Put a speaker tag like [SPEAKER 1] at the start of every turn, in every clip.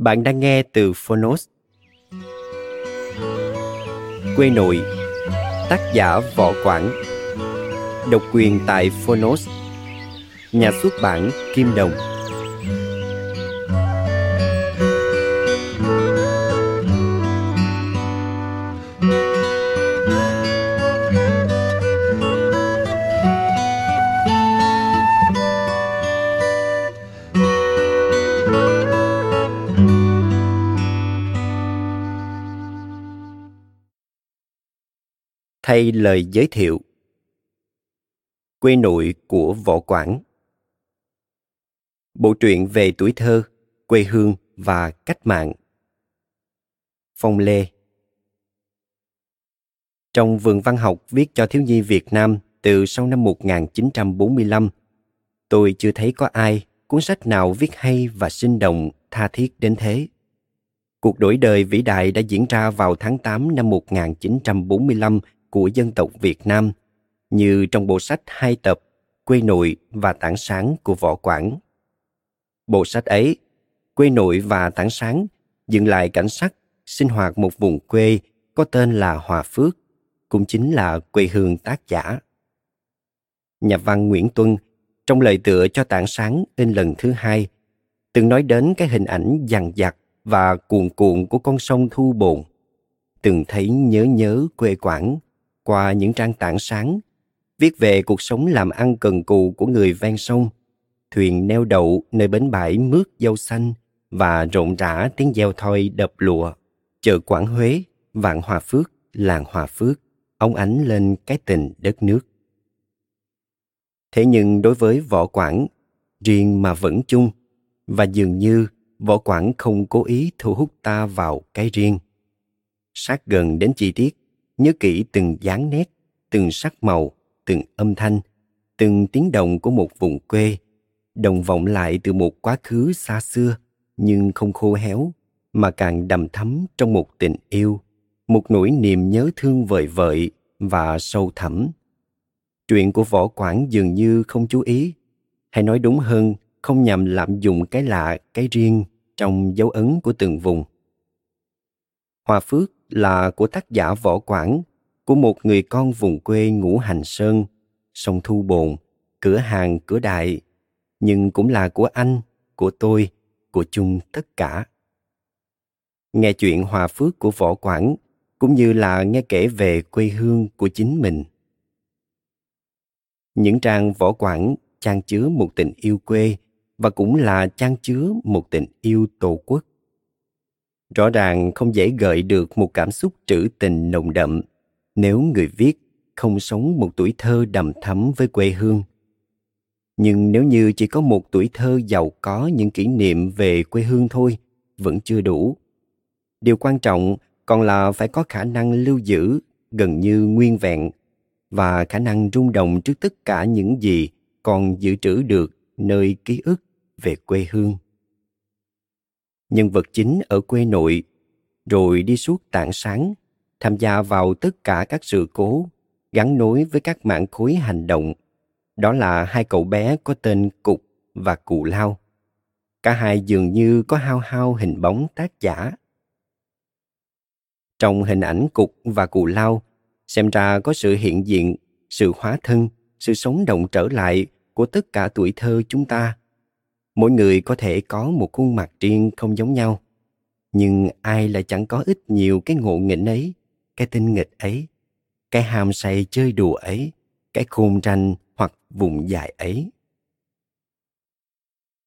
[SPEAKER 1] Bạn đang nghe từ Phonos. Quê nội, Tác giả Võ Quảng. Độc quyền tại Phonos. Nhà xuất bản Kim Đồng. Thay lời giới thiệu. Quê nội của võ quảng. Bộ truyện về tuổi thơ quê hương và cách mạng. Phong lê. Trong vườn văn học viết cho thiếu nhi Việt Nam từ sau năm 1945, tôi chưa thấy có ai cuốn sách nào viết hay và sinh động, tha thiết đến thế. Cuộc đổi đời vĩ đại đã diễn ra vào tháng 8 năm 1945 của dân tộc Việt Nam như trong bộ sách hai tập Quê nội và Tảng sáng của Võ Quảng. Bộ sách ấy, Quê nội và Tảng sáng dựng lại cảnh sắc sinh hoạt một vùng quê có tên là Hòa Phước, cũng chính là quê hương tác giả. Nhà văn Nguyễn Tuân trong lời tựa cho Tảng sáng in lần thứ hai từng nói đến cái hình ảnh dằn dặt và cuồn cuộn của con sông Thu Bồn. Từng thấy nhớ nhớ quê Quảng qua những trang tảng sáng, viết về cuộc sống làm ăn cần cù của người ven sông, thuyền neo đậu nơi bến bãi mướt dâu xanh và rộn rã tiếng gieo thoi đập lụa, chợ Quảng Huế, Vạn Hòa Phước, làng Hòa Phước, ông ánh lên cái tình đất nước. Thế nhưng đối với võ quảng, riêng mà vẫn chung, và dường như võ quảng không cố ý thu hút ta vào cái riêng. Sát gần đến chi tiết, nhớ kỹ từng dáng nét, từng sắc màu, từng âm thanh, từng tiếng động của một vùng quê, đồng vọng lại từ một quá khứ xa xưa nhưng không khô héo mà càng đầm thắm trong một tình yêu, một nỗi niềm nhớ thương vời vợi và sâu thẳm. Chuyện của Võ Quảng dường như không chú ý, hay nói đúng hơn, không nhằm lạm dụng cái lạ, cái riêng trong dấu ấn của từng vùng. Hòa Phước là của tác giả Võ Quảng, của một người con vùng quê ngũ hành sơn, sông Thu Bồn, cửa hàng cửa đại, nhưng cũng là của anh, của tôi, của chung tất cả. Nghe chuyện hòa phước của Võ Quảng cũng như là nghe kể về quê hương của chính mình. Những trang Võ Quảng trang chứa một tình yêu quê và cũng là trang chứa một tình yêu tổ quốc rõ ràng không dễ gợi được một cảm xúc trữ tình nồng đậm nếu người viết không sống một tuổi thơ đầm thắm với quê hương. Nhưng nếu như chỉ có một tuổi thơ giàu có những kỷ niệm về quê hương thôi, vẫn chưa đủ. Điều quan trọng còn là phải có khả năng lưu giữ gần như nguyên vẹn và khả năng rung động trước tất cả những gì còn dự trữ được nơi ký ức về quê hương nhân vật chính ở quê nội, rồi đi suốt tảng sáng, tham gia vào tất cả các sự cố, gắn nối với các mạng khối hành động. Đó là hai cậu bé có tên Cục và Cụ Lao. Cả hai dường như có hao hao hình bóng tác giả. Trong hình ảnh Cục và Cụ Lao, xem ra có sự hiện diện sự hóa thân sự sống động trở lại của tất cả tuổi thơ chúng ta mỗi người có thể có một khuôn mặt riêng không giống nhau. Nhưng ai lại chẳng có ít nhiều cái ngộ nghĩnh ấy, cái tinh nghịch ấy, cái ham say chơi đùa ấy, cái khôn tranh hoặc vùng dài ấy.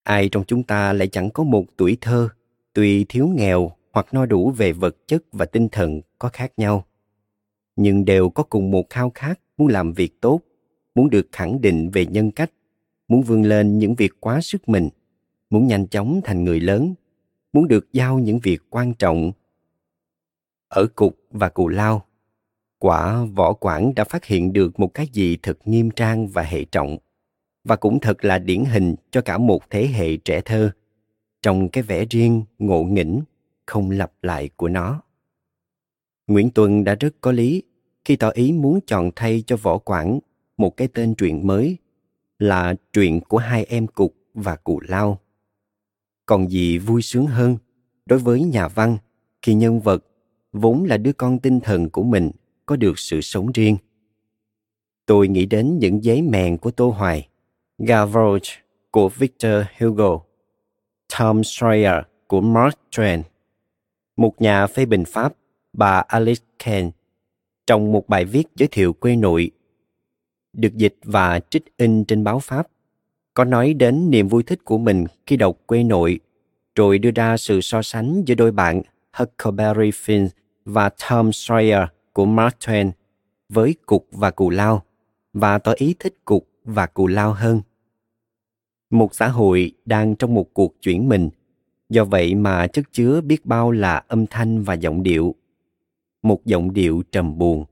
[SPEAKER 1] Ai trong chúng ta lại chẳng có một tuổi thơ, tuy thiếu nghèo hoặc no đủ về vật chất và tinh thần có khác nhau. Nhưng đều có cùng một khao khát, muốn làm việc tốt, muốn được khẳng định về nhân cách, muốn vươn lên những việc quá sức mình muốn nhanh chóng thành người lớn, muốn được giao những việc quan trọng. Ở cục và cù lao, quả võ quảng đã phát hiện được một cái gì thật nghiêm trang và hệ trọng, và cũng thật là điển hình cho cả một thế hệ trẻ thơ, trong cái vẻ riêng, ngộ nghĩnh, không lặp lại của nó. Nguyễn tuân đã rất có lý khi tỏ ý muốn chọn thay cho võ quảng một cái tên truyện mới là truyện của hai em cục và cù lao còn gì vui sướng hơn. Đối với nhà văn khi nhân vật vốn là đứa con tinh thần của mình có được sự sống riêng. Tôi nghĩ đến những giấy mèn của tô hoài gavroche của victor hugo tom sawyer của mark twain một nhà phê bình pháp bà alice ken trong một bài viết giới thiệu quê nội được dịch và trích in trên báo Pháp, có nói đến niềm vui thích của mình khi đọc quê nội, rồi đưa ra sự so sánh giữa đôi bạn Huckleberry Finn và Tom Sawyer của Mark Twain với Cục và Cù Lao, và tỏ ý thích Cục và Cù Lao hơn. Một xã hội đang trong một cuộc chuyển mình, do vậy mà chất chứa biết bao là âm thanh và giọng điệu. Một giọng điệu trầm buồn,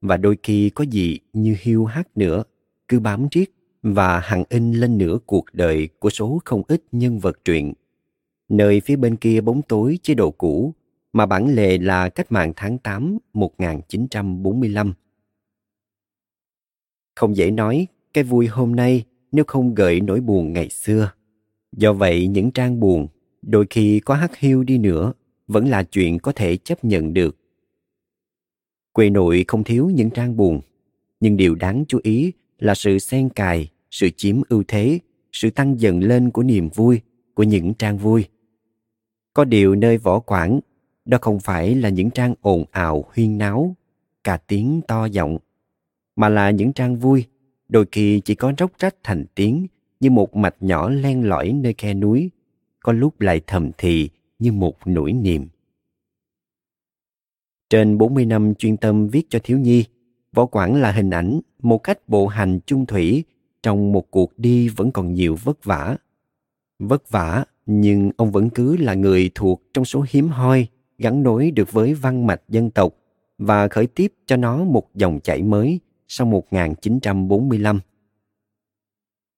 [SPEAKER 1] và đôi khi có gì như hiu hắt nữa cứ bám riết và hằng in lên nửa cuộc đời của số không ít nhân vật truyện. Nơi phía bên kia bóng tối chế độ cũ mà bản lề là cách mạng tháng 8 1945. Không dễ nói cái vui hôm nay nếu không gợi nỗi buồn ngày xưa. Do vậy những trang buồn đôi khi có hắt hiu đi nữa vẫn là chuyện có thể chấp nhận được Quê nội không thiếu những trang buồn, nhưng điều đáng chú ý là sự xen cài, sự chiếm ưu thế, sự tăng dần lên của niềm vui, của những trang vui. Có điều nơi võ quảng, đó không phải là những trang ồn ào huyên náo, cả tiếng to giọng, mà là những trang vui, đôi khi chỉ có róc rách thành tiếng như một mạch nhỏ len lỏi nơi khe núi, có lúc lại thầm thì như một nỗi niềm. Trên 40 năm chuyên tâm viết cho thiếu nhi, Võ Quảng là hình ảnh một cách bộ hành chung thủy trong một cuộc đi vẫn còn nhiều vất vả. Vất vả, nhưng ông vẫn cứ là người thuộc trong số hiếm hoi gắn nối được với văn mạch dân tộc và khởi tiếp cho nó một dòng chảy mới sau 1945.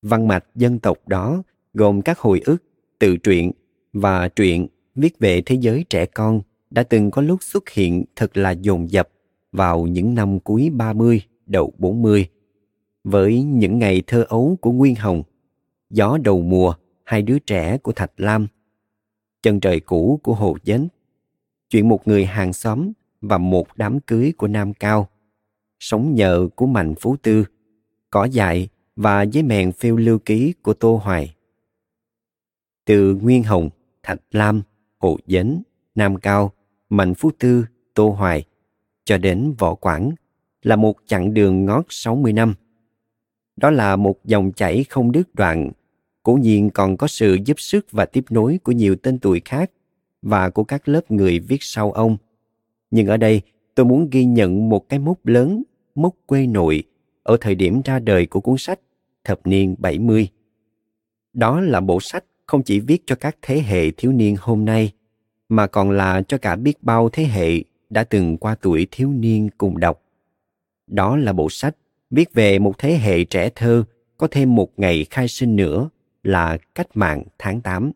[SPEAKER 1] Văn mạch dân tộc đó gồm các hồi ức, tự truyện và truyện viết về thế giới trẻ con đã từng có lúc xuất hiện thật là dồn dập vào những năm cuối 30, đầu 40. Với những ngày thơ ấu của Nguyên Hồng, gió đầu mùa, hai đứa trẻ của Thạch Lam, chân trời cũ của Hồ Dến, chuyện một người hàng xóm và một đám cưới của Nam Cao, sống nhờ của Mạnh Phú Tư, cỏ dại và giấy mèn phiêu lưu ký của Tô Hoài. Từ Nguyên Hồng, Thạch Lam, Hồ Dến, Nam Cao Mạnh Phú Tư, Tô Hoài, cho đến Võ Quảng là một chặng đường ngót 60 năm. Đó là một dòng chảy không đứt đoạn, cố nhiên còn có sự giúp sức và tiếp nối của nhiều tên tuổi khác và của các lớp người viết sau ông. Nhưng ở đây, tôi muốn ghi nhận một cái mốc lớn, mốc quê nội, ở thời điểm ra đời của cuốn sách thập niên 70. Đó là bộ sách không chỉ viết cho các thế hệ thiếu niên hôm nay, mà còn là cho cả biết bao thế hệ đã từng qua tuổi thiếu niên cùng đọc. Đó là bộ sách viết về một thế hệ trẻ thơ có thêm một ngày khai sinh nữa là Cách mạng tháng 8.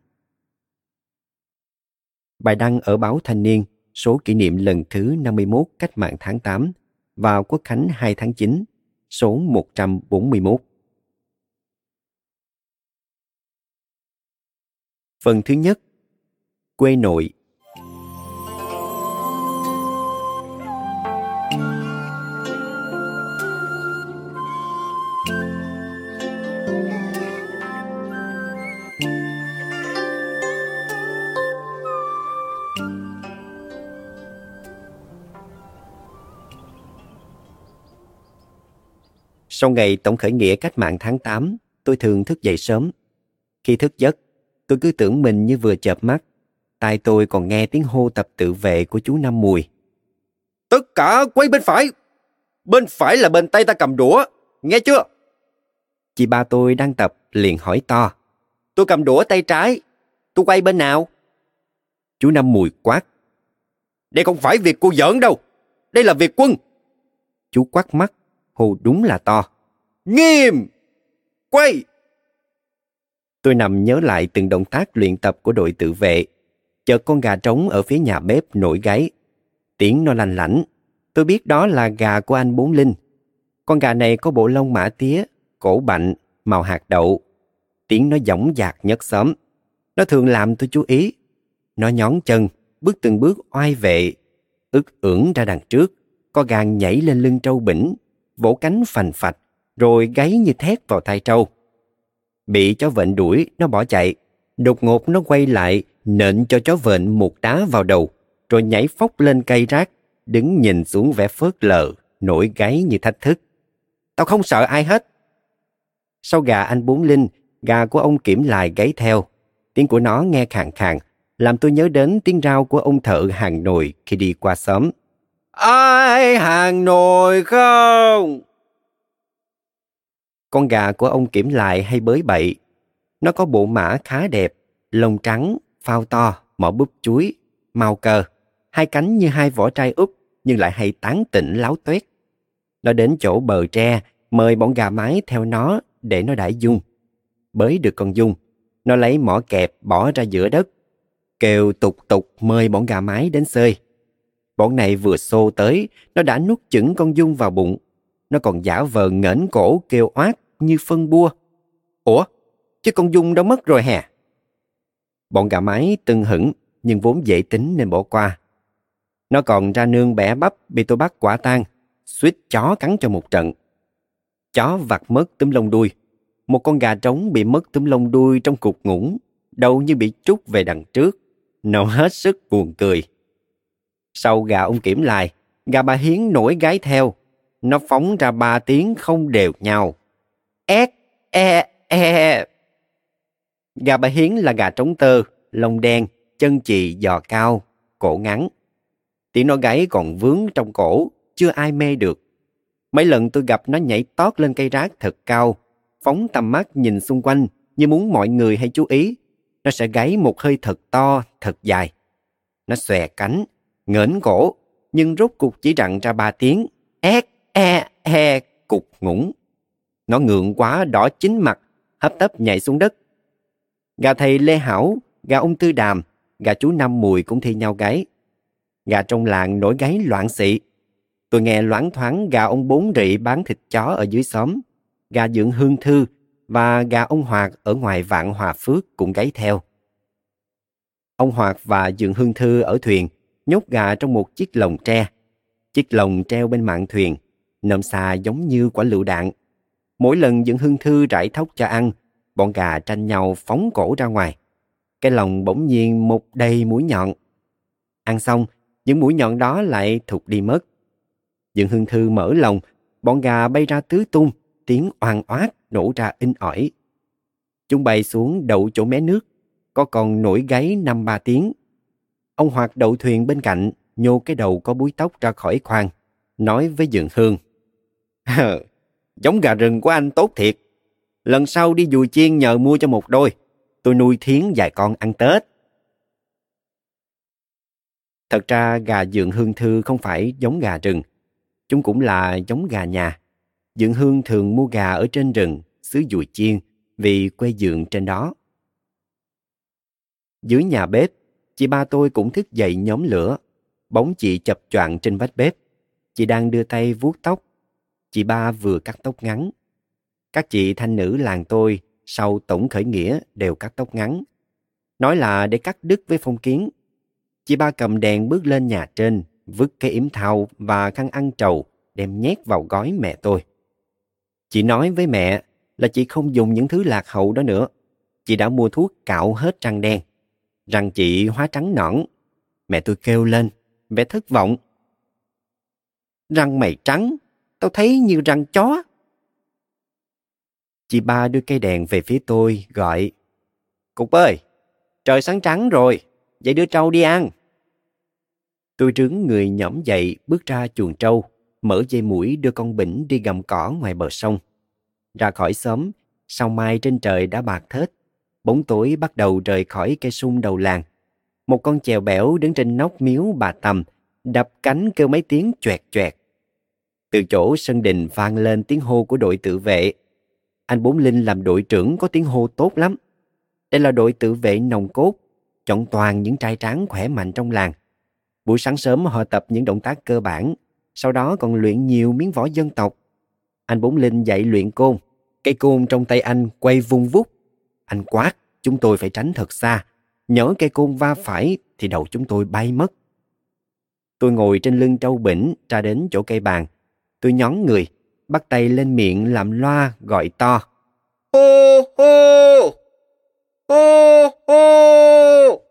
[SPEAKER 1] Bài đăng ở báo Thanh niên số kỷ niệm lần thứ 51 Cách mạng tháng 8 vào Quốc khánh 2 tháng 9, số 141. Phần thứ nhất Quê nội Sau ngày tổng khởi nghĩa cách mạng tháng 8, tôi thường thức dậy sớm. Khi thức giấc, tôi cứ tưởng mình như vừa chợp mắt. Tai tôi còn nghe tiếng hô tập tự vệ của chú Năm Mùi.
[SPEAKER 2] Tất cả quay bên phải! Bên phải là bên tay ta cầm đũa, nghe chưa?
[SPEAKER 1] Chị ba tôi đang tập liền hỏi to.
[SPEAKER 2] Tôi cầm đũa tay trái, tôi quay bên nào?
[SPEAKER 1] Chú Năm Mùi quát.
[SPEAKER 2] Đây không phải việc cô giỡn đâu, đây là việc quân.
[SPEAKER 1] Chú quát mắt, hô đúng là to.
[SPEAKER 2] Nghiêm! Quay!
[SPEAKER 1] Tôi nằm nhớ lại từng động tác luyện tập của đội tự vệ. Chợt con gà trống ở phía nhà bếp nổi gáy. Tiếng nó lành lảnh. Tôi biết đó là gà của anh Bốn Linh. Con gà này có bộ lông mã tía, cổ bạnh, màu hạt đậu. Tiếng nó dõng dạc nhất xóm. Nó thường làm tôi chú ý. Nó nhón chân, bước từng bước oai vệ, ức ưỡng ra đằng trước. Con gà nhảy lên lưng trâu bỉnh, vỗ cánh phành phạch, rồi gáy như thét vào tai trâu. Bị chó vện đuổi, nó bỏ chạy. Đột ngột nó quay lại, nện cho chó vện một đá vào đầu, rồi nhảy phóc lên cây rác, đứng nhìn xuống vẻ phớt lờ, nổi gáy như thách thức. Tao không sợ ai hết. Sau gà anh Bốn Linh, gà của ông kiểm lại gáy theo. Tiếng của nó nghe khàn khàn, làm tôi nhớ đến tiếng rao của ông thợ hàng nồi khi đi qua xóm.
[SPEAKER 2] Ai hàng nồi không?
[SPEAKER 1] Con gà của ông kiểm lại hay bới bậy. Nó có bộ mã khá đẹp, lông trắng, phao to, mỏ búp chuối, màu cờ, hai cánh như hai vỏ trai úp nhưng lại hay tán tỉnh láo tuét. Nó đến chỗ bờ tre, mời bọn gà mái theo nó để nó đãi dung. Bới được con dung, nó lấy mỏ kẹp bỏ ra giữa đất, kêu tục tục mời bọn gà mái đến xơi. Bọn này vừa xô tới, nó đã nuốt chửng con dung vào bụng. Nó còn giả vờ ngẩng cổ kêu oát như phân bua. Ủa, chứ con dung đâu mất rồi hè? Bọn gà mái từng hững nhưng vốn dễ tính nên bỏ qua. Nó còn ra nương bẻ bắp bị tôi bắt quả tang, suýt chó cắn cho một trận. Chó vặt mất túm lông đuôi. Một con gà trống bị mất túm lông đuôi trong cục ngủng, đầu như bị trút về đằng trước. Nó hết sức buồn cười. Sau gà ông kiểm lại, gà bà Hiến nổi gái theo. Nó phóng ra ba tiếng không đều nhau. Ét, e, e. Gà bà Hiến là gà trống tơ, lông đen, chân chì giò cao, cổ ngắn. Tiếng nó gáy còn vướng trong cổ, chưa ai mê được. Mấy lần tôi gặp nó nhảy tót lên cây rác thật cao, phóng tầm mắt nhìn xung quanh như muốn mọi người hay chú ý. Nó sẽ gáy một hơi thật to, thật dài. Nó xòe cánh, ngẩng cổ, nhưng rốt cục chỉ rặn ra ba tiếng. Ét, e, he, cục ngủng. Nó ngượng quá đỏ chính mặt, hấp tấp nhảy xuống đất. Gà thầy Lê Hảo, gà ông Tư Đàm, gà chú Năm Mùi cũng thi nhau gáy. Gà trong làng nổi gáy loạn xị. Tôi nghe loáng thoáng gà ông Bốn Rị bán thịt chó ở dưới xóm, gà dưỡng hương thư và gà ông Hoạt ở ngoài vạn Hòa Phước cũng gáy theo. Ông Hoạt và Dượng Hương Thư ở thuyền nhốt gà trong một chiếc lồng tre. Chiếc lồng treo bên mạn thuyền, nôm xà giống như quả lựu đạn. Mỗi lần dựng Hương Thư rải thóc cho ăn, bọn gà tranh nhau phóng cổ ra ngoài. Cái lồng bỗng nhiên một đầy mũi nhọn. Ăn xong, những mũi nhọn đó lại thụt đi mất. dựng Hương Thư mở lồng, bọn gà bay ra tứ tung, tiếng oan oát nổ ra in ỏi. Chúng bay xuống đậu chỗ mé nước, có còn nổi gáy năm ba tiếng. Ông Hoạt đậu thuyền bên cạnh, nhô cái đầu có búi tóc ra khỏi khoang, nói với dường Hương. Giống gà rừng của anh tốt thiệt. Lần sau đi dùi chiên nhờ mua cho một đôi. Tôi nuôi thiến vài con ăn Tết. Thật ra gà dượng hương thư không phải giống gà rừng. Chúng cũng là giống gà nhà. Dượng hương thường mua gà ở trên rừng, xứ dùi chiên, vì quê dượng trên đó. Dưới nhà bếp, chị ba tôi cũng thức dậy nhóm lửa. Bóng chị chập choạng trên vách bếp. Chị đang đưa tay vuốt tóc. Chị ba vừa cắt tóc ngắn. Các chị thanh nữ làng tôi sau tổng khởi nghĩa đều cắt tóc ngắn. Nói là để cắt đứt với phong kiến. Chị ba cầm đèn bước lên nhà trên, vứt cái yếm thau và khăn ăn trầu đem nhét vào gói mẹ tôi. Chị nói với mẹ là chị không dùng những thứ lạc hậu đó nữa. Chị đã mua thuốc cạo hết răng đen. Răng chị hóa trắng nõn. Mẹ tôi kêu lên, vẻ thất vọng. Răng mày trắng, tao thấy như răng chó. Chị ba đưa cây đèn về phía tôi, gọi. Cục ơi, trời sáng trắng rồi, dậy đưa trâu đi ăn. Tôi trướng người nhõm dậy bước ra chuồng trâu, mở dây mũi đưa con bỉnh đi gầm cỏ ngoài bờ sông. Ra khỏi xóm, sau mai trên trời đã bạc thết, bóng tối bắt đầu rời khỏi cây sung đầu làng. Một con chèo bẻo đứng trên nóc miếu bà Tầm, đập cánh kêu mấy tiếng choẹt choẹt. Từ chỗ sân đình vang lên tiếng hô của đội tự vệ. Anh Bốn Linh làm đội trưởng có tiếng hô tốt lắm. Đây là đội tự vệ nồng cốt, chọn toàn những trai tráng khỏe mạnh trong làng. Buổi sáng sớm họ tập những động tác cơ bản, sau đó còn luyện nhiều miếng võ dân tộc. Anh Bốn Linh dạy luyện côn, cây côn trong tay anh quay vung vút. Anh quát, chúng tôi phải tránh thật xa. Nhỡ cây côn va phải thì đầu chúng tôi bay mất. Tôi ngồi trên lưng trâu bỉnh ra đến chỗ cây bàn. Tôi nhón người, bắt tay lên miệng làm loa gọi to.
[SPEAKER 2] Hô hô! Hô hô!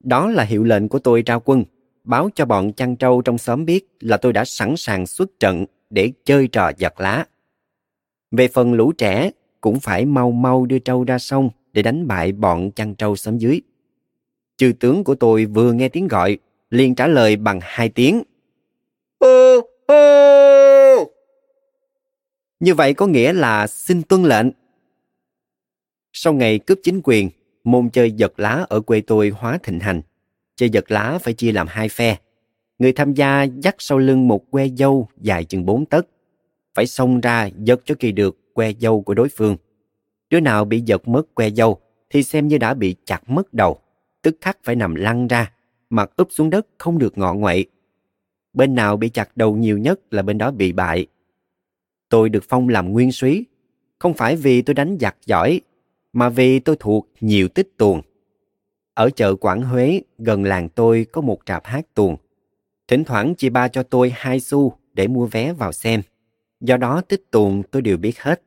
[SPEAKER 1] Đó là hiệu lệnh của tôi ra quân, báo cho bọn chăn trâu trong xóm biết là tôi đã sẵn sàng xuất trận để chơi trò giật lá. Về phần lũ trẻ, cũng phải mau mau đưa trâu ra sông để đánh bại bọn chăn trâu xóm dưới. Chư tướng của tôi vừa nghe tiếng gọi, liền trả lời bằng hai tiếng.
[SPEAKER 2] Hô hô!
[SPEAKER 1] Như vậy có nghĩa là xin tuân lệnh. Sau ngày cướp chính quyền, môn chơi giật lá ở quê tôi hóa thịnh hành. Chơi giật lá phải chia làm hai phe. Người tham gia dắt sau lưng một que dâu dài chừng bốn tấc. Phải xông ra giật cho kỳ được que dâu của đối phương. Đứa nào bị giật mất que dâu thì xem như đã bị chặt mất đầu, tức khắc phải nằm lăn ra, mặt úp xuống đất không được ngọ ngoậy. Bên nào bị chặt đầu nhiều nhất là bên đó bị bại. Tôi được phong làm nguyên súy, không phải vì tôi đánh giặc giỏi, mà vì tôi thuộc nhiều tích tuồng. Ở chợ Quảng Huế, gần làng tôi có một trạp hát tuồng. Thỉnh thoảng chị ba cho tôi hai xu để mua vé vào xem. Do đó tích tuồng tôi đều biết hết.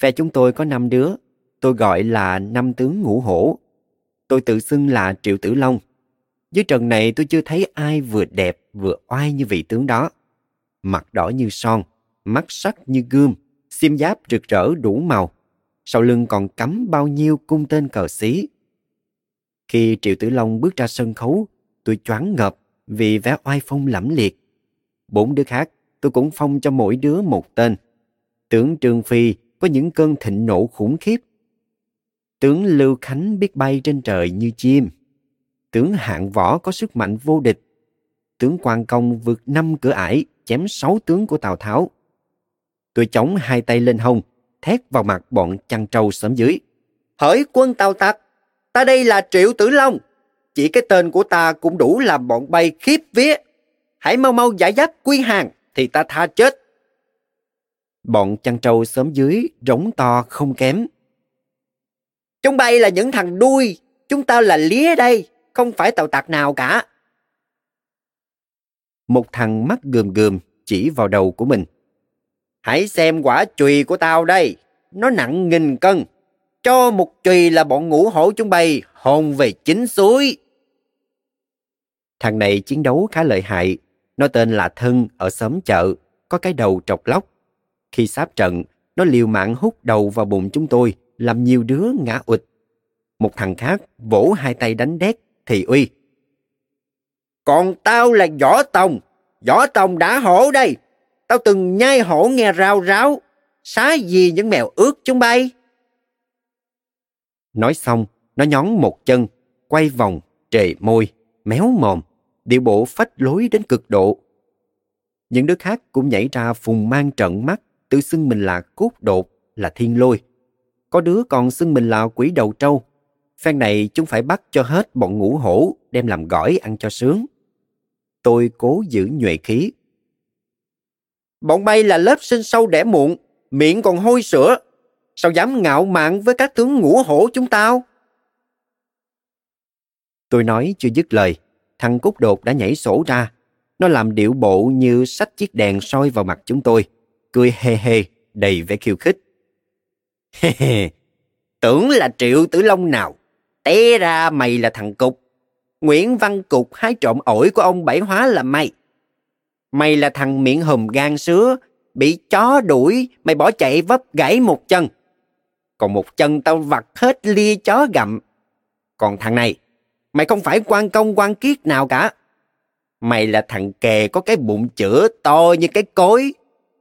[SPEAKER 1] Phe chúng tôi có năm đứa, tôi gọi là năm tướng ngũ hổ. Tôi tự xưng là Triệu Tử Long. Dưới trần này tôi chưa thấy ai vừa đẹp vừa oai như vị tướng đó. Mặt đỏ như son, mắt sắc như gươm, xiêm giáp rực rỡ đủ màu. Sau lưng còn cắm bao nhiêu cung tên cờ xí. Khi Triệu Tử Long bước ra sân khấu, tôi choáng ngợp vì vẻ oai phong lẫm liệt. Bốn đứa khác, tôi cũng phong cho mỗi đứa một tên. Tướng Trương Phi có những cơn thịnh nộ khủng khiếp. Tướng Lưu Khánh biết bay trên trời như chim. Tướng Hạng Võ có sức mạnh vô địch. Tướng Quan Công vượt năm cửa ải, chém sáu tướng của Tào Tháo. Tôi chống hai tay lên hông, thét vào mặt bọn chăn trâu xóm dưới.
[SPEAKER 2] Hỡi quân Tào Tặc, ta đây là Triệu Tử Long. Chỉ cái tên của ta cũng đủ làm bọn bay khiếp vía. Hãy mau mau giải giáp quy hàng, thì ta tha chết.
[SPEAKER 1] Bọn chăn trâu xóm dưới rống to không kém.
[SPEAKER 2] Chúng bay là những thằng đuôi, chúng ta là lía đây, không phải tàu tặc nào cả.
[SPEAKER 1] Một thằng mắt gườm gườm chỉ vào đầu của mình.
[SPEAKER 2] Hãy xem quả chùy của tao đây, nó nặng nghìn cân. Cho một chùy là bọn ngũ hổ chúng bay hồn về chính suối.
[SPEAKER 1] Thằng này chiến đấu khá lợi hại, nó tên là Thân ở xóm chợ, có cái đầu trọc lóc. Khi sáp trận, nó liều mạng hút đầu vào bụng chúng tôi, làm nhiều đứa ngã ụt. Một thằng khác vỗ hai tay đánh đét, thì uy.
[SPEAKER 2] Còn tao là Võ Tòng, Võ Tòng đã hổ đây. Tao từng nhai hổ nghe rao ráo, xá gì những mèo ướt chúng bay.
[SPEAKER 1] Nói xong, nó nhón một chân, quay vòng, trề môi, méo mồm, điệu bộ phách lối đến cực độ. Những đứa khác cũng nhảy ra phùng mang trận mắt, tự xưng mình là cốt đột, là thiên lôi. Có đứa còn xưng mình là quỷ đầu trâu. Phen này chúng phải bắt cho hết bọn ngũ hổ đem làm gỏi ăn cho sướng. Tôi cố giữ nhuệ khí.
[SPEAKER 2] Bọn bay là lớp sinh sâu đẻ muộn, miệng còn hôi sữa. Sao dám ngạo mạn với các tướng ngũ hổ chúng tao?
[SPEAKER 1] Tôi nói chưa dứt lời, thằng cúc đột đã nhảy sổ ra. Nó làm điệu bộ như sách chiếc đèn soi vào mặt chúng tôi, cười hề hề, đầy vẻ khiêu khích.
[SPEAKER 2] Hề hề, tưởng là triệu tử long nào, té ra mày là thằng cục. Nguyễn Văn Cục hái trộm ổi của ông Bảy Hóa là mày. Mày là thằng miệng hùm gan sứa, bị chó đuổi, mày bỏ chạy vấp gãy một chân. Còn một chân tao vặt hết lia chó gặm. Còn thằng này, mày không phải quan công quan kiết nào cả. Mày là thằng kè có cái bụng chữa to như cái cối.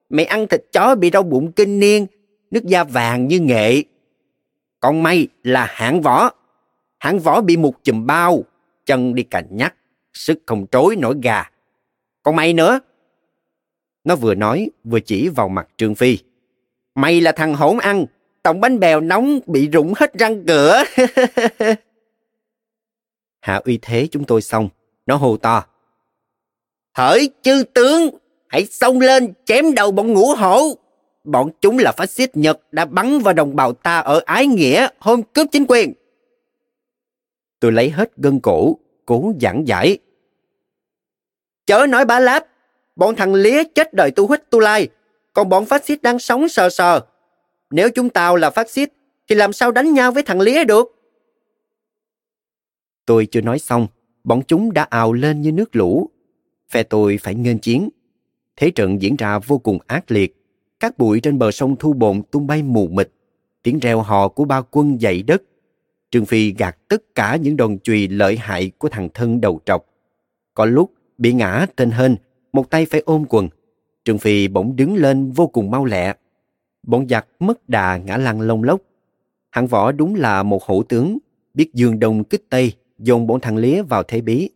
[SPEAKER 2] Mày ăn thịt chó bị đau bụng kinh niên, nước da vàng như nghệ. Còn mày là hạng võ. Hạng võ bị một chùm bao, chân đi cành nhắc, sức không trối nổi gà. Còn mày nữa? Nó vừa nói vừa chỉ vào mặt Trương Phi. Mày là thằng hỗn ăn, tổng bánh bèo nóng bị rụng hết răng cửa.
[SPEAKER 1] Hạ uy thế chúng tôi xong, nó hô to.
[SPEAKER 2] Hỡi chư tướng, hãy xông lên chém đầu bọn ngũ hổ. Bọn chúng là phát xít Nhật đã bắn vào đồng bào ta ở Ái Nghĩa hôm cướp chính quyền.
[SPEAKER 1] Tôi lấy hết gân cổ, cố giảng giải.
[SPEAKER 2] Chớ nói bá láp, bọn thằng lía chết đời tu hít tu lai, còn bọn phát xít đang sống sờ sờ. Nếu chúng tao là phát xít, thì làm sao đánh nhau với thằng lía được?
[SPEAKER 1] Tôi chưa nói xong, bọn chúng đã ào lên như nước lũ. Phe tôi phải nghênh chiến. Thế trận diễn ra vô cùng ác liệt. Các bụi trên bờ sông Thu Bồn tung bay mù mịt. Tiếng reo hò của ba quân dậy đất. Trương Phi gạt tất cả những đòn chùy lợi hại của thằng thân đầu trọc. Có lúc bị ngã tên hên, một tay phải ôm quần. Trương Phi bỗng đứng lên vô cùng mau lẹ. Bọn giặc mất đà ngã lăn lông lốc. Hạng võ đúng là một hổ tướng, biết dương đông kích tây, dồn bọn thằng lía vào thế bí.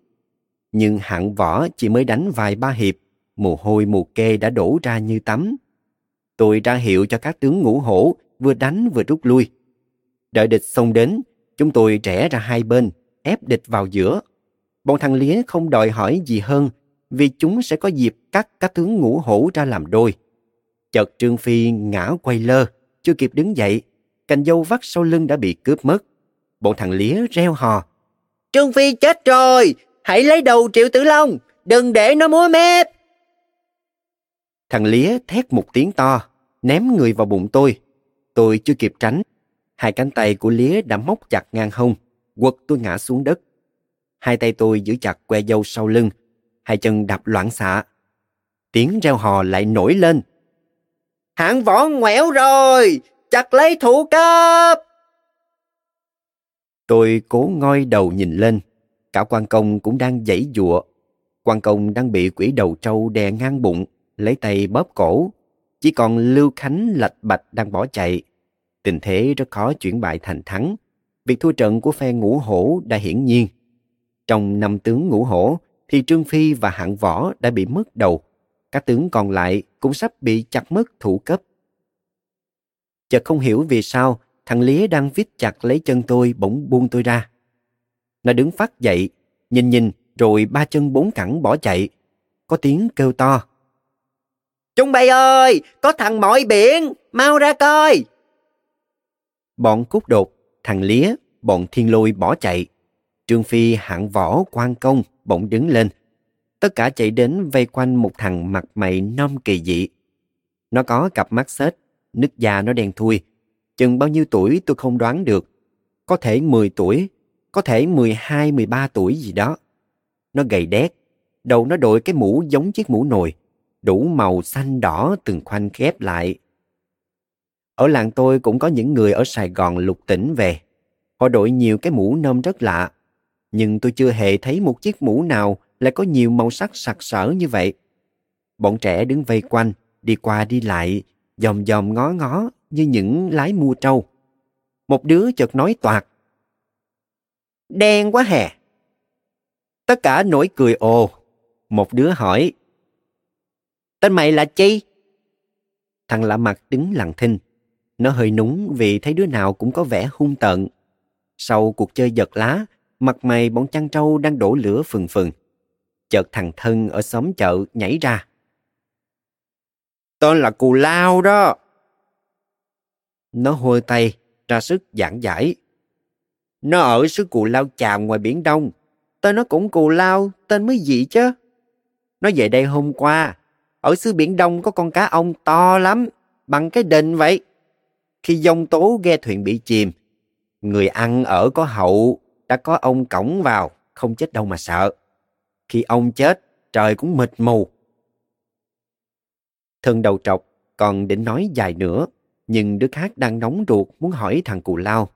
[SPEAKER 1] Nhưng hạng võ chỉ mới đánh vài ba hiệp, mồ hôi mù kê đã đổ ra như tắm. Tôi ra hiệu cho các tướng ngũ hổ vừa đánh vừa rút lui. Đợi địch xông đến, chúng tôi rẽ ra hai bên, ép địch vào giữa. Bọn thằng lía không đòi hỏi gì hơn vì chúng sẽ có dịp cắt các tướng ngũ hổ ra làm đôi. Chợt Trương Phi ngã quay lơ, chưa kịp đứng dậy, cành dâu vắt sau lưng đã bị cướp mất. Bọn thằng lía reo hò.
[SPEAKER 2] Trương Phi chết rồi, hãy lấy đầu Triệu Tử Long, đừng để nó múa mép.
[SPEAKER 1] Thằng lía thét một tiếng to, ném người vào bụng tôi. Tôi chưa kịp tránh. Hai cánh tay của lía đã móc chặt ngang hông, quật tôi ngã xuống đất. Hai tay tôi giữ chặt que dâu sau lưng, hai chân đạp loạn xạ. Tiếng reo hò lại nổi lên.
[SPEAKER 2] Hạng võ ngoẻo rồi, chặt lấy thủ cấp.
[SPEAKER 1] Tôi cố ngoi đầu nhìn lên, cả quan công cũng đang giãy giụa. Quan công đang bị quỷ đầu trâu đè ngang bụng, lấy tay bóp cổ. Chỉ còn Lưu Khánh lạch bạch đang bỏ chạy. Tình thế rất khó chuyển bại thành thắng. Việc thua trận của phe ngũ hổ đã hiển nhiên. Trong năm tướng ngũ hổ, thì Trương Phi và hạng võ đã bị mất đầu. Các tướng còn lại cũng sắp bị chặt mất thủ cấp. Chợt không hiểu vì sao thằng Lía đang vít chặt lấy chân tôi bỗng buông tôi ra. Nó đứng phát dậy, nhìn nhìn rồi ba chân bốn cẳng bỏ chạy. Có tiếng kêu to.
[SPEAKER 2] Chúng bay ơi, có thằng mọi biển, mau ra coi.
[SPEAKER 1] Bọn cút đột, thằng Lía, bọn thiên lôi bỏ chạy. Trương Phi hạng võ quan công bỗng đứng lên. Tất cả chạy đến vây quanh một thằng mặt mày non kỳ dị. Nó có cặp mắt xếch, nước da nó đen thui. Chừng bao nhiêu tuổi tôi không đoán được. Có thể 10 tuổi, có thể 12, 13 tuổi gì đó. Nó gầy đét, đầu nó đội cái mũ giống chiếc mũ nồi, đủ màu xanh đỏ từng khoanh khép lại. Ở làng tôi cũng có những người ở Sài Gòn lục tỉnh về. Họ đội nhiều cái mũ nôm rất lạ, nhưng tôi chưa hề thấy một chiếc mũ nào lại có nhiều màu sắc sặc sỡ như vậy. Bọn trẻ đứng vây quanh, đi qua đi lại, dòm dòm ngó ngó như những lái mua trâu. Một đứa chợt nói toạc.
[SPEAKER 2] Đen quá hè.
[SPEAKER 1] Tất cả nổi cười ồ. Một đứa hỏi.
[SPEAKER 2] Tên mày là chi?
[SPEAKER 1] Thằng lạ mặt đứng lặng thinh. Nó hơi núng vì thấy đứa nào cũng có vẻ hung tợn. Sau cuộc chơi giật lá, mặt mày bọn chăn trâu đang đổ lửa phừng phừng. Chợt thằng thân ở xóm chợ nhảy ra.
[SPEAKER 2] Tên là Cù Lao đó.
[SPEAKER 1] Nó hôi tay, ra sức giảng giải.
[SPEAKER 2] Nó ở xứ Cù Lao Chàm ngoài Biển Đông. Tên nó cũng Cù Lao, tên mới gì chứ. Nó về đây hôm qua. Ở xứ Biển Đông có con cá ông to lắm, bằng cái đình vậy. Khi dông tố ghe thuyền bị chìm, người ăn ở có hậu, đã có ông cổng vào, không chết đâu mà sợ. Khi ông chết, trời cũng mịt mù,
[SPEAKER 1] Thân đầu trọc còn định nói dài nữa, nhưng đứa khác đang nóng ruột muốn hỏi thằng cù lao.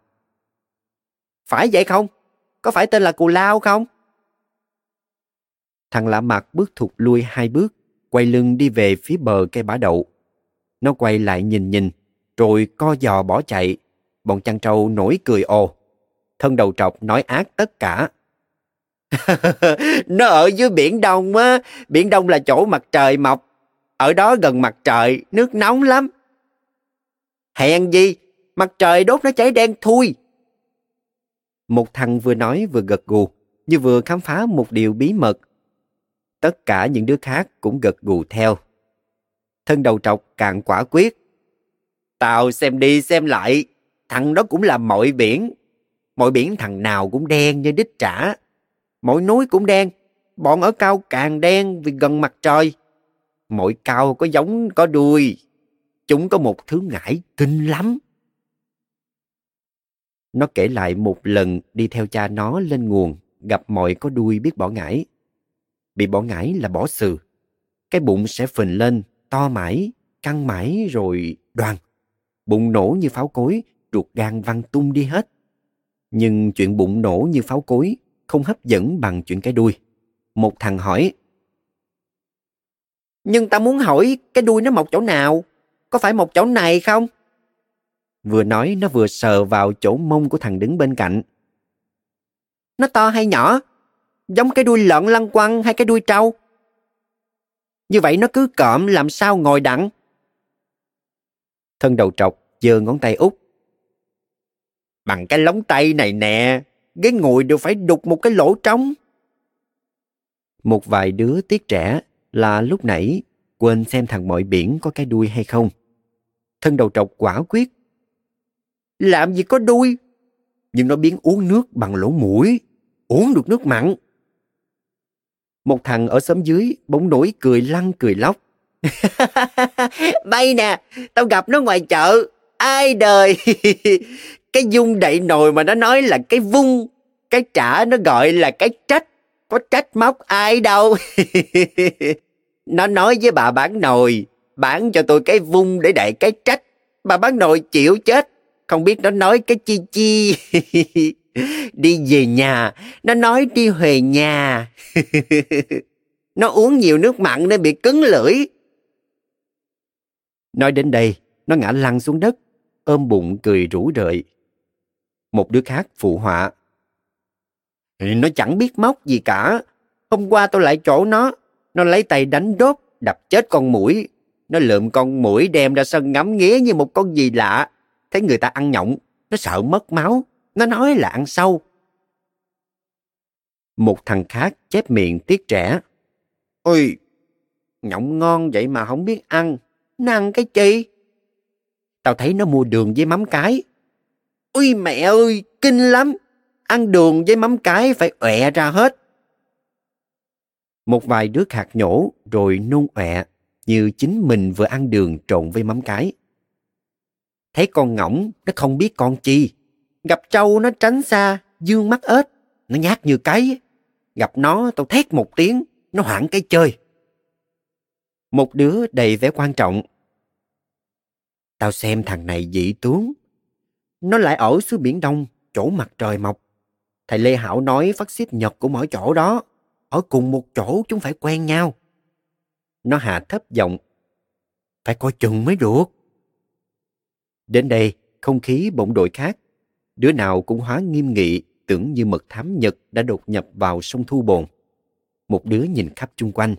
[SPEAKER 2] Phải vậy không? Có phải tên là cù lao không?
[SPEAKER 1] Thằng lạ mặt bước thụt lui hai bước, quay lưng đi về phía bờ cây bã đậu. Nó quay lại nhìn nhìn, rồi co giò bỏ chạy. Bọn chăn trâu nổi cười ồ. Thân đầu trọc nói ác tất cả.
[SPEAKER 2] nó ở dưới biển Đông á, biển Đông là chỗ mặt trời mọc. Ở đó gần mặt trời, nước nóng lắm. Hèn gì, mặt trời đốt nó cháy đen thui.
[SPEAKER 1] Một thằng vừa nói vừa gật gù, như vừa khám phá một điều bí mật. Tất cả những đứa khác cũng gật gù theo. Thân đầu trọc càng quả quyết.
[SPEAKER 2] Tao xem đi xem lại, thằng đó cũng là mọi biển. Mọi biển thằng nào cũng đen như đích trả. Mỗi núi cũng đen, bọn ở cao càng đen vì gần mặt trời. Mỗi cao có giống có đuôi. Chúng có một thứ ngải kinh lắm.
[SPEAKER 1] Nó kể lại một lần đi theo cha nó lên nguồn, gặp mọi có đuôi biết bỏ ngải. Bị bỏ ngải là bỏ sừ. Cái bụng sẽ phình lên, to mãi, căng mãi rồi đoàn. Bụng nổ như pháo cối, ruột gan văng tung đi hết. Nhưng chuyện bụng nổ như pháo cối không hấp dẫn bằng chuyện cái đuôi. Một thằng hỏi.
[SPEAKER 2] Nhưng ta muốn hỏi cái đuôi nó mọc chỗ nào? Có phải một chỗ này không?
[SPEAKER 1] Vừa nói nó vừa sờ vào chỗ mông của thằng đứng bên cạnh.
[SPEAKER 2] Nó to hay nhỏ? Giống cái đuôi lợn lăng quăng hay cái đuôi trâu? Như vậy nó cứ cọm làm sao ngồi đặng?
[SPEAKER 1] Thân đầu trọc giơ ngón tay út.
[SPEAKER 2] Bằng cái lóng tay này nè, ghế ngồi đều phải đục một cái lỗ trống.
[SPEAKER 1] Một vài đứa tiếc trẻ là lúc nãy quên xem thằng mọi biển có cái đuôi hay không. Thân đầu trọc quả quyết.
[SPEAKER 2] Làm gì có đuôi? Nhưng nó biến uống nước bằng lỗ mũi, uống được nước mặn.
[SPEAKER 1] Một thằng ở xóm dưới bỗng nổi cười lăn cười lóc.
[SPEAKER 2] Bay nè, tao gặp nó ngoài chợ. Ai đời? cái dung đậy nồi mà nó nói là cái vung. Cái trả nó gọi là cái trách. Có trách móc ai đâu. nó nói với bà bán nồi. Bán cho tôi cái vung để đậy cái trách. Bà bán nồi chịu chết. Không biết nó nói cái chi chi. đi về nhà, nó nói đi về nhà. nó uống nhiều nước mặn nên bị cứng lưỡi.
[SPEAKER 1] Nói đến đây, nó ngã lăn xuống đất, ôm bụng cười rủ rợi. Một đứa khác phụ họa.
[SPEAKER 2] Nó chẳng biết móc gì cả. Hôm qua tôi lại chỗ nó, nó lấy tay đánh đốt, đập chết con mũi. Nó lượm con mũi đem ra sân ngắm nghía như một con gì lạ. Thấy người ta ăn nhộng, nó sợ mất máu, nó nói là ăn sâu.
[SPEAKER 1] Một thằng khác chép miệng tiếc trẻ.
[SPEAKER 2] Ôi, nhộng ngon vậy mà không biết ăn. Nó ăn cái chi? Tao thấy nó mua đường với mắm cái. Ôi mẹ ơi, kinh lắm. Ăn đường với mắm cái phải ọe ra hết.
[SPEAKER 1] Một vài đứa khạc nhổ rồi nôn ọe như chính mình vừa ăn đường trộn với mắm cái.
[SPEAKER 2] Thấy con ngỗng, nó không biết con chi. Gặp trâu nó tránh xa, dương mắt ếch, nó nhát như cái. Gặp nó tao thét một tiếng, nó hoảng cái chơi.
[SPEAKER 1] Một đứa đầy vẻ quan trọng.
[SPEAKER 2] Tao xem thằng này dị tướng. Nó lại ở xứ Biển Đông, chỗ mặt trời mọc. Thầy Lê Hảo nói phát xít Nhật cũng ở chỗ đó. Ở cùng một chỗ chúng phải quen nhau.
[SPEAKER 1] Nó hạ thấp giọng.
[SPEAKER 2] Phải coi chừng mới được.
[SPEAKER 1] Đến đây, không khí bỗng đổi khác. Đứa nào cũng hóa nghiêm nghị, tưởng như mật thám Nhật đã đột nhập vào sông Thu Bồn. Một đứa nhìn khắp chung quanh.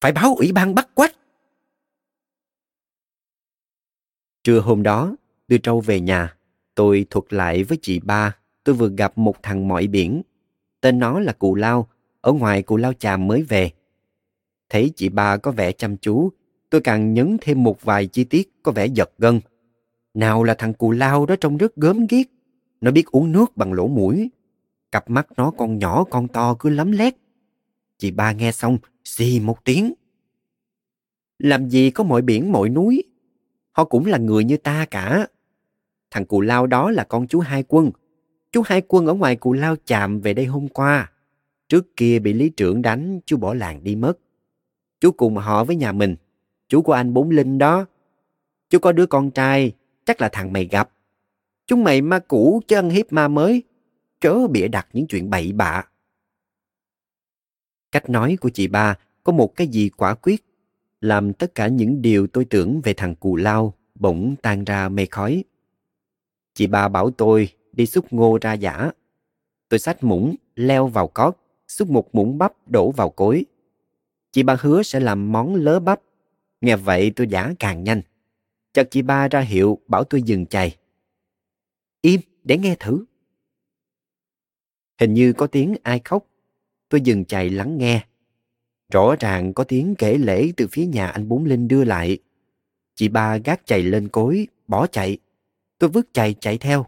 [SPEAKER 2] Phải báo ủy ban bắt quách.
[SPEAKER 1] Trưa hôm đó, đưa trâu về nhà, tôi thuật lại với chị ba tôi vừa gặp một thằng mọi biển. Tên nó là Cụ Lao, ở ngoài Cụ Lao Chàm mới về. Thấy chị ba có vẻ chăm chú, tôi càng nhấn thêm một vài chi tiết có vẻ giật gân. Nào là thằng Cụ Lao đó trông rất gớm ghiếc, nó biết uống nước bằng lỗ mũi. Cặp mắt nó con nhỏ con to cứ lấm lét. Chị ba nghe xong, xì một tiếng. Làm gì có mọi biển mọi núi, họ cũng là người như ta cả. Thằng Cụ Lao đó là con chú Hai Quân. Chú Hai Quân ở ngoài Cụ Lao chạm về đây hôm qua. Trước kia bị lý trưởng đánh, chú bỏ làng đi mất.
[SPEAKER 2] Chú cùng họ với nhà mình. Chú của anh Bốn Linh đó. Chú có đứa con trai, chắc là thằng mày gặp. Chúng mày ma cũ chứ ăn hiếp ma mới. Chớ bịa đặt những chuyện bậy bạ.
[SPEAKER 1] Cách nói của chị ba có một cái gì quả quyết, làm tất cả những điều tôi tưởng về thằng cù lao bỗng tan ra mây khói. Chị ba bảo tôi đi xúc ngô ra giả. Tôi xách muỗng, leo vào cót, xúc một muỗng bắp đổ vào cối. Chị ba hứa sẽ làm món lớ bắp. Nghe vậy tôi giả càng nhanh. Chợt chị ba ra hiệu bảo tôi dừng chày. Im để nghe thử. Hình như có tiếng ai khóc. Tôi dừng chày lắng nghe. Rõ ràng có tiếng kể lễ từ phía nhà anh Bốn Linh đưa lại. Chị ba gác chày lên cối, bỏ chạy. Tôi vứt chày chạy theo.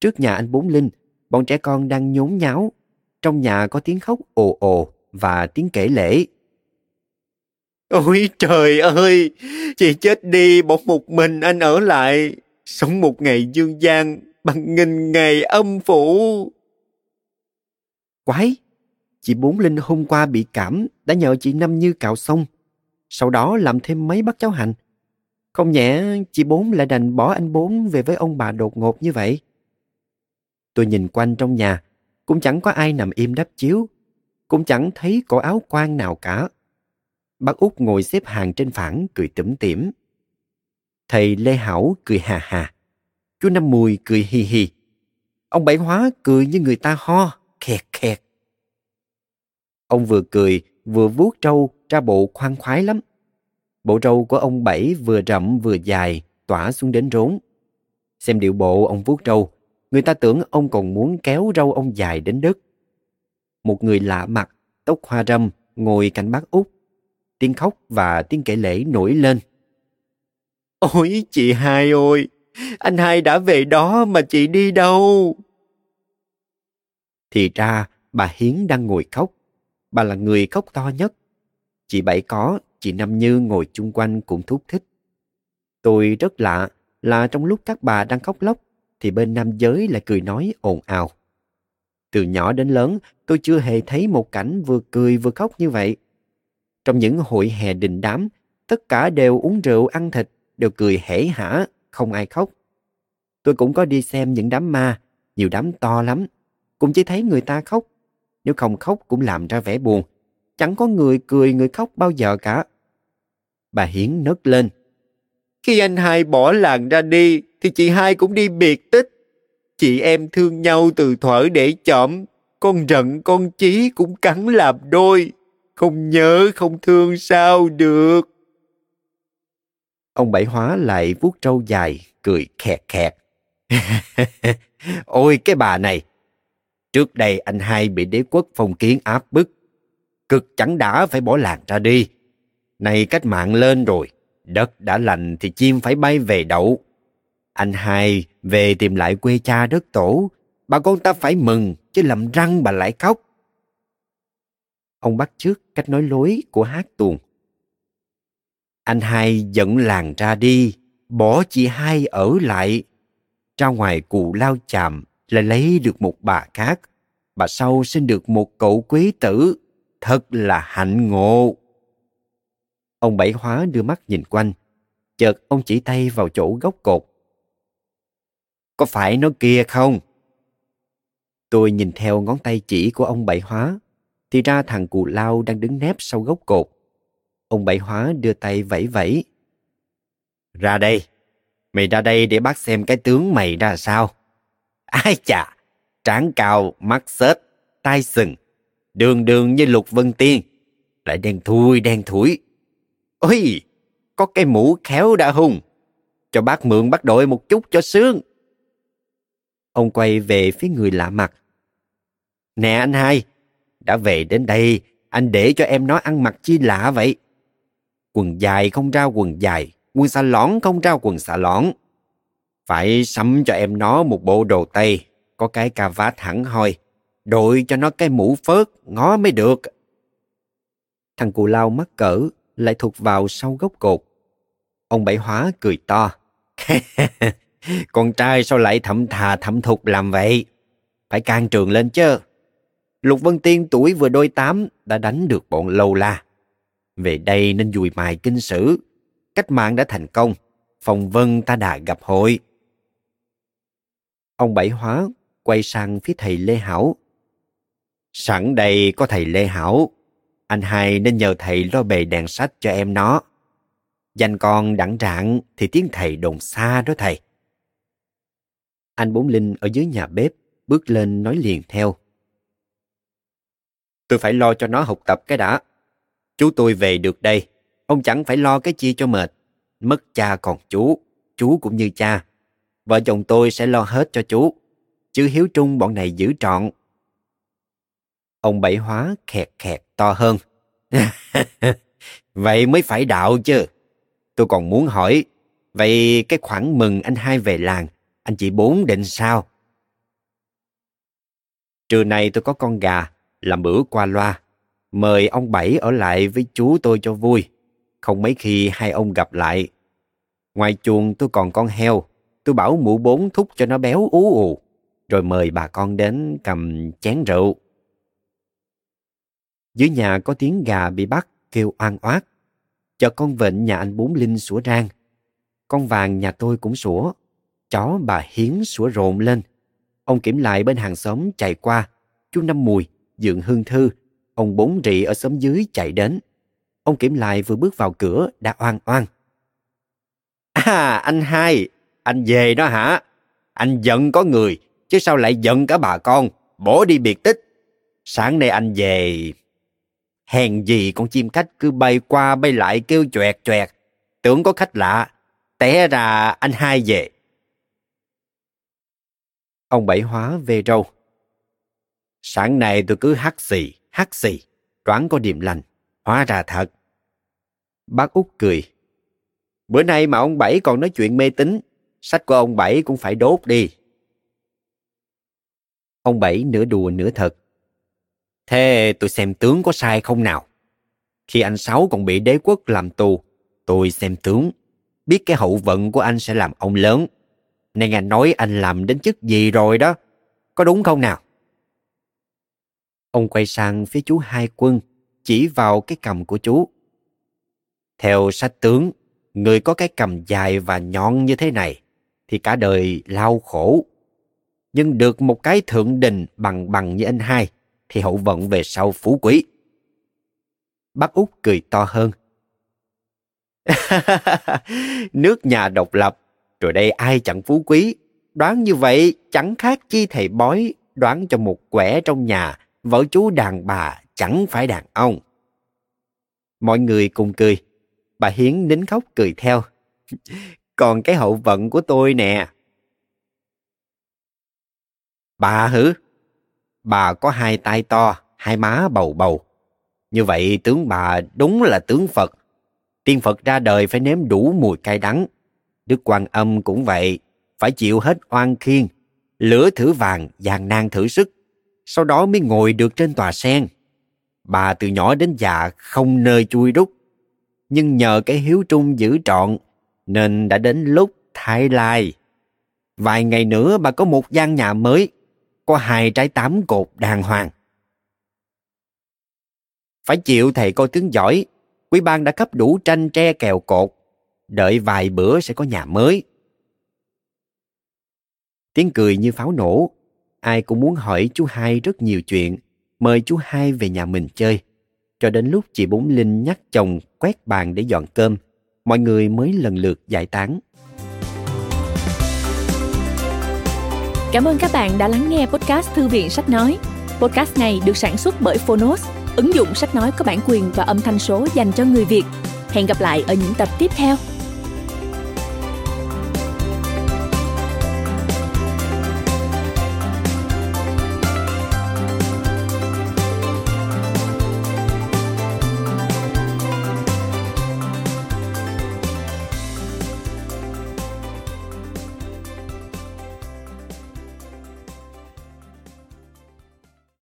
[SPEAKER 1] Trước nhà anh Bốn Linh, bọn trẻ con đang nhốn nháo. Trong nhà có tiếng khóc ồ ồ và tiếng kể lễ.
[SPEAKER 2] Ôi trời ơi, chị chết đi bỏ một mình anh ở lại, sống một ngày dương gian bằng nghìn ngày âm phủ.
[SPEAKER 1] Quái, chị Bốn Linh hôm qua bị cảm đã nhờ chị Năm Như cạo xong, sau đó làm thêm mấy bát cháo hành. Không nhẹ, chị Bốn lại đành bỏ anh Bốn về với ông bà đột ngột như vậy. Tôi nhìn quanh trong nhà, cũng chẳng có ai nằm im đắp chiếu, cũng chẳng thấy cổ áo quan nào cả. Bác út ngồi xếp hàng trên phản cười tủm tỉm. Thầy Lê Hảo cười hà hà. Chú Năm Mùi cười hi hi. Ông Bảy Hóa cười như người ta ho, khẹt khẹt. Ông vừa cười, vừa vuốt trâu ra bộ khoan khoái lắm. Bộ râu của ông Bảy vừa rậm vừa dài, tỏa xuống đến rốn. Xem điệu bộ ông vuốt trâu, người ta tưởng ông còn muốn kéo râu ông dài đến đất. Một người lạ mặt, tóc hoa râm, ngồi cạnh bác út. Tiếng khóc và tiếng kể lễ nổi lên.
[SPEAKER 2] Ôi chị hai ơi, anh hai đã về đó mà chị đi đâu?
[SPEAKER 1] Thì ra bà Hiến đang ngồi khóc. Bà là người khóc to nhất. Chị Bảy có, chị Năm Như ngồi chung quanh cũng thúc thích. Tôi rất lạ là trong lúc các bà đang khóc lóc thì bên nam giới lại cười nói ồn ào. Từ nhỏ đến lớn, tôi chưa hề thấy một cảnh vừa cười vừa khóc như vậy. Trong những hội hè đình đám, tất cả đều uống rượu ăn thịt, đều cười hể hả, không ai khóc. Tôi cũng có đi xem những đám ma, nhiều đám to lắm, cũng chỉ thấy người ta khóc. Nếu không khóc cũng làm ra vẻ buồn, chẳng có người cười người khóc bao giờ cả. Bà Hiến nấc lên.
[SPEAKER 2] Khi anh hai bỏ làng ra đi, thì chị hai cũng đi biệt tích. Chị em thương nhau từ thuở để chọn, con rận con chí cũng cắn làm đôi. Không nhớ không thương sao được.
[SPEAKER 1] Ông Bảy Hóa lại vuốt trâu dài, cười khẹt khẹt. Ôi cái bà này! Trước đây anh hai bị đế quốc phong kiến áp bức. Cực chẳng đã phải bỏ làng ra đi. Này cách mạng lên rồi, đất đã lành thì chim phải bay về đậu. Anh hai về tìm lại quê cha đất tổ, bà con ta phải mừng, chứ lầm răng bà lại khóc. Ông bắt trước cách nói lối của hát tuồng. Anh hai dẫn làng ra đi, bỏ chị hai ở lại. Ra ngoài cụ lao chàm là lấy được một bà khác. Bà sau sinh được một cậu quý tử. Thật là hạnh ngộ. Ông Bảy Hóa đưa mắt nhìn quanh. Chợt ông chỉ tay vào chỗ gốc cột. Có phải nó kia không? Tôi nhìn theo ngón tay chỉ của ông Bảy Hóa. Thì ra thằng cù lao đang đứng nép sau gốc cột. Ông Bảy Hóa đưa tay vẫy vẫy. Ra đây. Mày ra đây để bác xem cái tướng mày ra sao. Ai chà, trán cao, mắt xết, tai sừng, đường đường như lục vân tiên, lại đen thui đen thủi. Ôi, có cái mũ khéo đã hùng. Cho bác mượn bác đội một chút cho sướng. Ông quay về phía người lạ mặt. Nè anh hai, đã về đến đây, anh để cho em nó ăn mặc chi lạ vậy? Quần dài không ra quần dài, quần xà lõn không ra quần xà lõn. Phải sắm cho em nó một bộ đồ tây, có cái cà vạt hẳn hoi, đội cho nó cái mũ phớt, ngó mới được. Thằng cù lao mắc cỡ, lại thuộc vào sau gốc cột. Ông Bảy Hóa cười to. Con trai sao lại thậm thà thậm thục làm vậy? Phải can trường lên chứ. Lục Vân Tiên tuổi vừa đôi tám đã đánh được bọn lâu la. Về đây nên dùi mài kinh sử. Cách mạng đã thành công. Phong vân ta đã gặp hội.
[SPEAKER 3] Ông Bảy Hóa quay sang phía thầy Lê Hảo.
[SPEAKER 1] Sẵn đây có thầy Lê Hảo. Anh hai nên nhờ thầy lo bề đèn sách cho em nó. Danh con đẳng trạng thì tiếng thầy đồn xa đó thầy.
[SPEAKER 3] Anh Bốn Linh ở dưới nhà bếp bước lên nói liền theo.
[SPEAKER 1] Tôi phải lo cho nó học tập cái đã. Chú tôi về được đây, ông chẳng phải lo cái chi cho mệt. Mất cha còn chú, chú cũng như cha. Vợ chồng tôi sẽ lo hết cho chú. Chứ hiếu trung bọn này giữ trọn.
[SPEAKER 3] Ông Bảy Hóa khẹt khẹt to hơn.
[SPEAKER 1] vậy mới phải đạo chứ. Tôi còn muốn hỏi, vậy cái khoản mừng anh hai về làng, anh chị bốn định sao?
[SPEAKER 3] Trưa nay tôi có con gà, làm bữa qua loa. Mời ông Bảy ở lại với chú tôi cho vui. Không mấy khi hai ông gặp lại. Ngoài chuồng tôi còn con heo. Tôi bảo mụ bốn thúc cho nó béo ú ù. Rồi mời bà con đến cầm chén rượu. Dưới nhà có tiếng gà bị bắt kêu oan oát. Chợt con vịnh nhà anh Bốn Linh sủa rang. Con vàng nhà tôi cũng sủa. Chó bà Hiến sủa rộn lên. Ông kiểm lại bên hàng xóm chạy qua. Chú Năm Mùi, Dượng Hương Thư, ông Bốn Rị ở xóm dưới chạy đến. Ông kiểm lại vừa bước vào cửa đã oan oan.
[SPEAKER 1] À, anh hai, anh về đó hả? Anh giận có người, chứ sao lại giận cả bà con, bỏ đi biệt tích. Sáng nay anh về... Hèn gì con chim khách cứ bay qua bay lại kêu choẹt choẹt. Tưởng có khách lạ, té ra anh hai về.
[SPEAKER 3] Ông Bảy Hóa về râu.
[SPEAKER 1] Sáng nay tôi cứ hắt xì, hắt xì, đoán có điềm lành, hóa ra thật.
[SPEAKER 3] Bác út cười.
[SPEAKER 1] Bữa nay mà ông Bảy còn nói chuyện mê tín, sách của ông Bảy cũng phải đốt đi.
[SPEAKER 3] Ông Bảy nửa đùa nửa thật.
[SPEAKER 1] Thế tôi xem tướng có sai không nào? Khi anh Sáu còn bị đế quốc làm tù, tôi xem tướng, biết cái hậu vận của anh sẽ làm ông lớn. Nên anh nói anh làm đến chức gì rồi đó, có đúng không nào?
[SPEAKER 3] Ông quay sang phía chú hai quân, chỉ vào cái cầm của chú.
[SPEAKER 1] Theo sách tướng, người có cái cầm dài và nhọn như thế này, thì cả đời lao khổ. Nhưng được một cái thượng đình bằng bằng như anh hai, thì hậu vận về sau phú quý.
[SPEAKER 3] Bác út cười to hơn.
[SPEAKER 1] Nước nhà độc lập, rồi đây ai chẳng phú quý. Đoán như vậy chẳng khác chi thầy bói đoán cho một quẻ trong nhà vợ chú đàn bà chẳng phải đàn ông.
[SPEAKER 3] Mọi người cùng cười. Bà Hiến nín khóc cười theo. Còn cái hậu vận của tôi nè.
[SPEAKER 1] Bà hử? Bà có hai tay to, hai má bầu bầu. Như vậy tướng bà đúng là tướng Phật. Tiên Phật ra đời phải nếm đủ mùi cay đắng. Đức Quan Âm cũng vậy, phải chịu hết oan khiên. Lửa thử vàng, vàng nan thử sức sau đó mới ngồi được trên tòa sen. Bà từ nhỏ đến già không nơi chui rút, nhưng nhờ cái hiếu trung giữ trọn nên đã đến lúc thái lai. Vài ngày nữa bà có một gian nhà mới, có hai trái tám cột đàng hoàng. Phải chịu thầy cô tướng giỏi, quý ban đã cấp đủ tranh tre kèo cột, đợi vài bữa sẽ có nhà mới.
[SPEAKER 3] Tiếng cười như pháo nổ, ai cũng muốn hỏi chú hai rất nhiều chuyện, mời chú hai về nhà mình chơi. Cho đến lúc chị Bốn Linh nhắc chồng quét bàn để dọn cơm, mọi người mới lần lượt giải tán.
[SPEAKER 4] Cảm ơn các bạn đã lắng nghe podcast Thư viện Sách Nói. Podcast này được sản xuất bởi Phonos, ứng dụng sách nói có bản quyền và âm thanh số dành cho người Việt. Hẹn gặp lại ở những tập tiếp theo.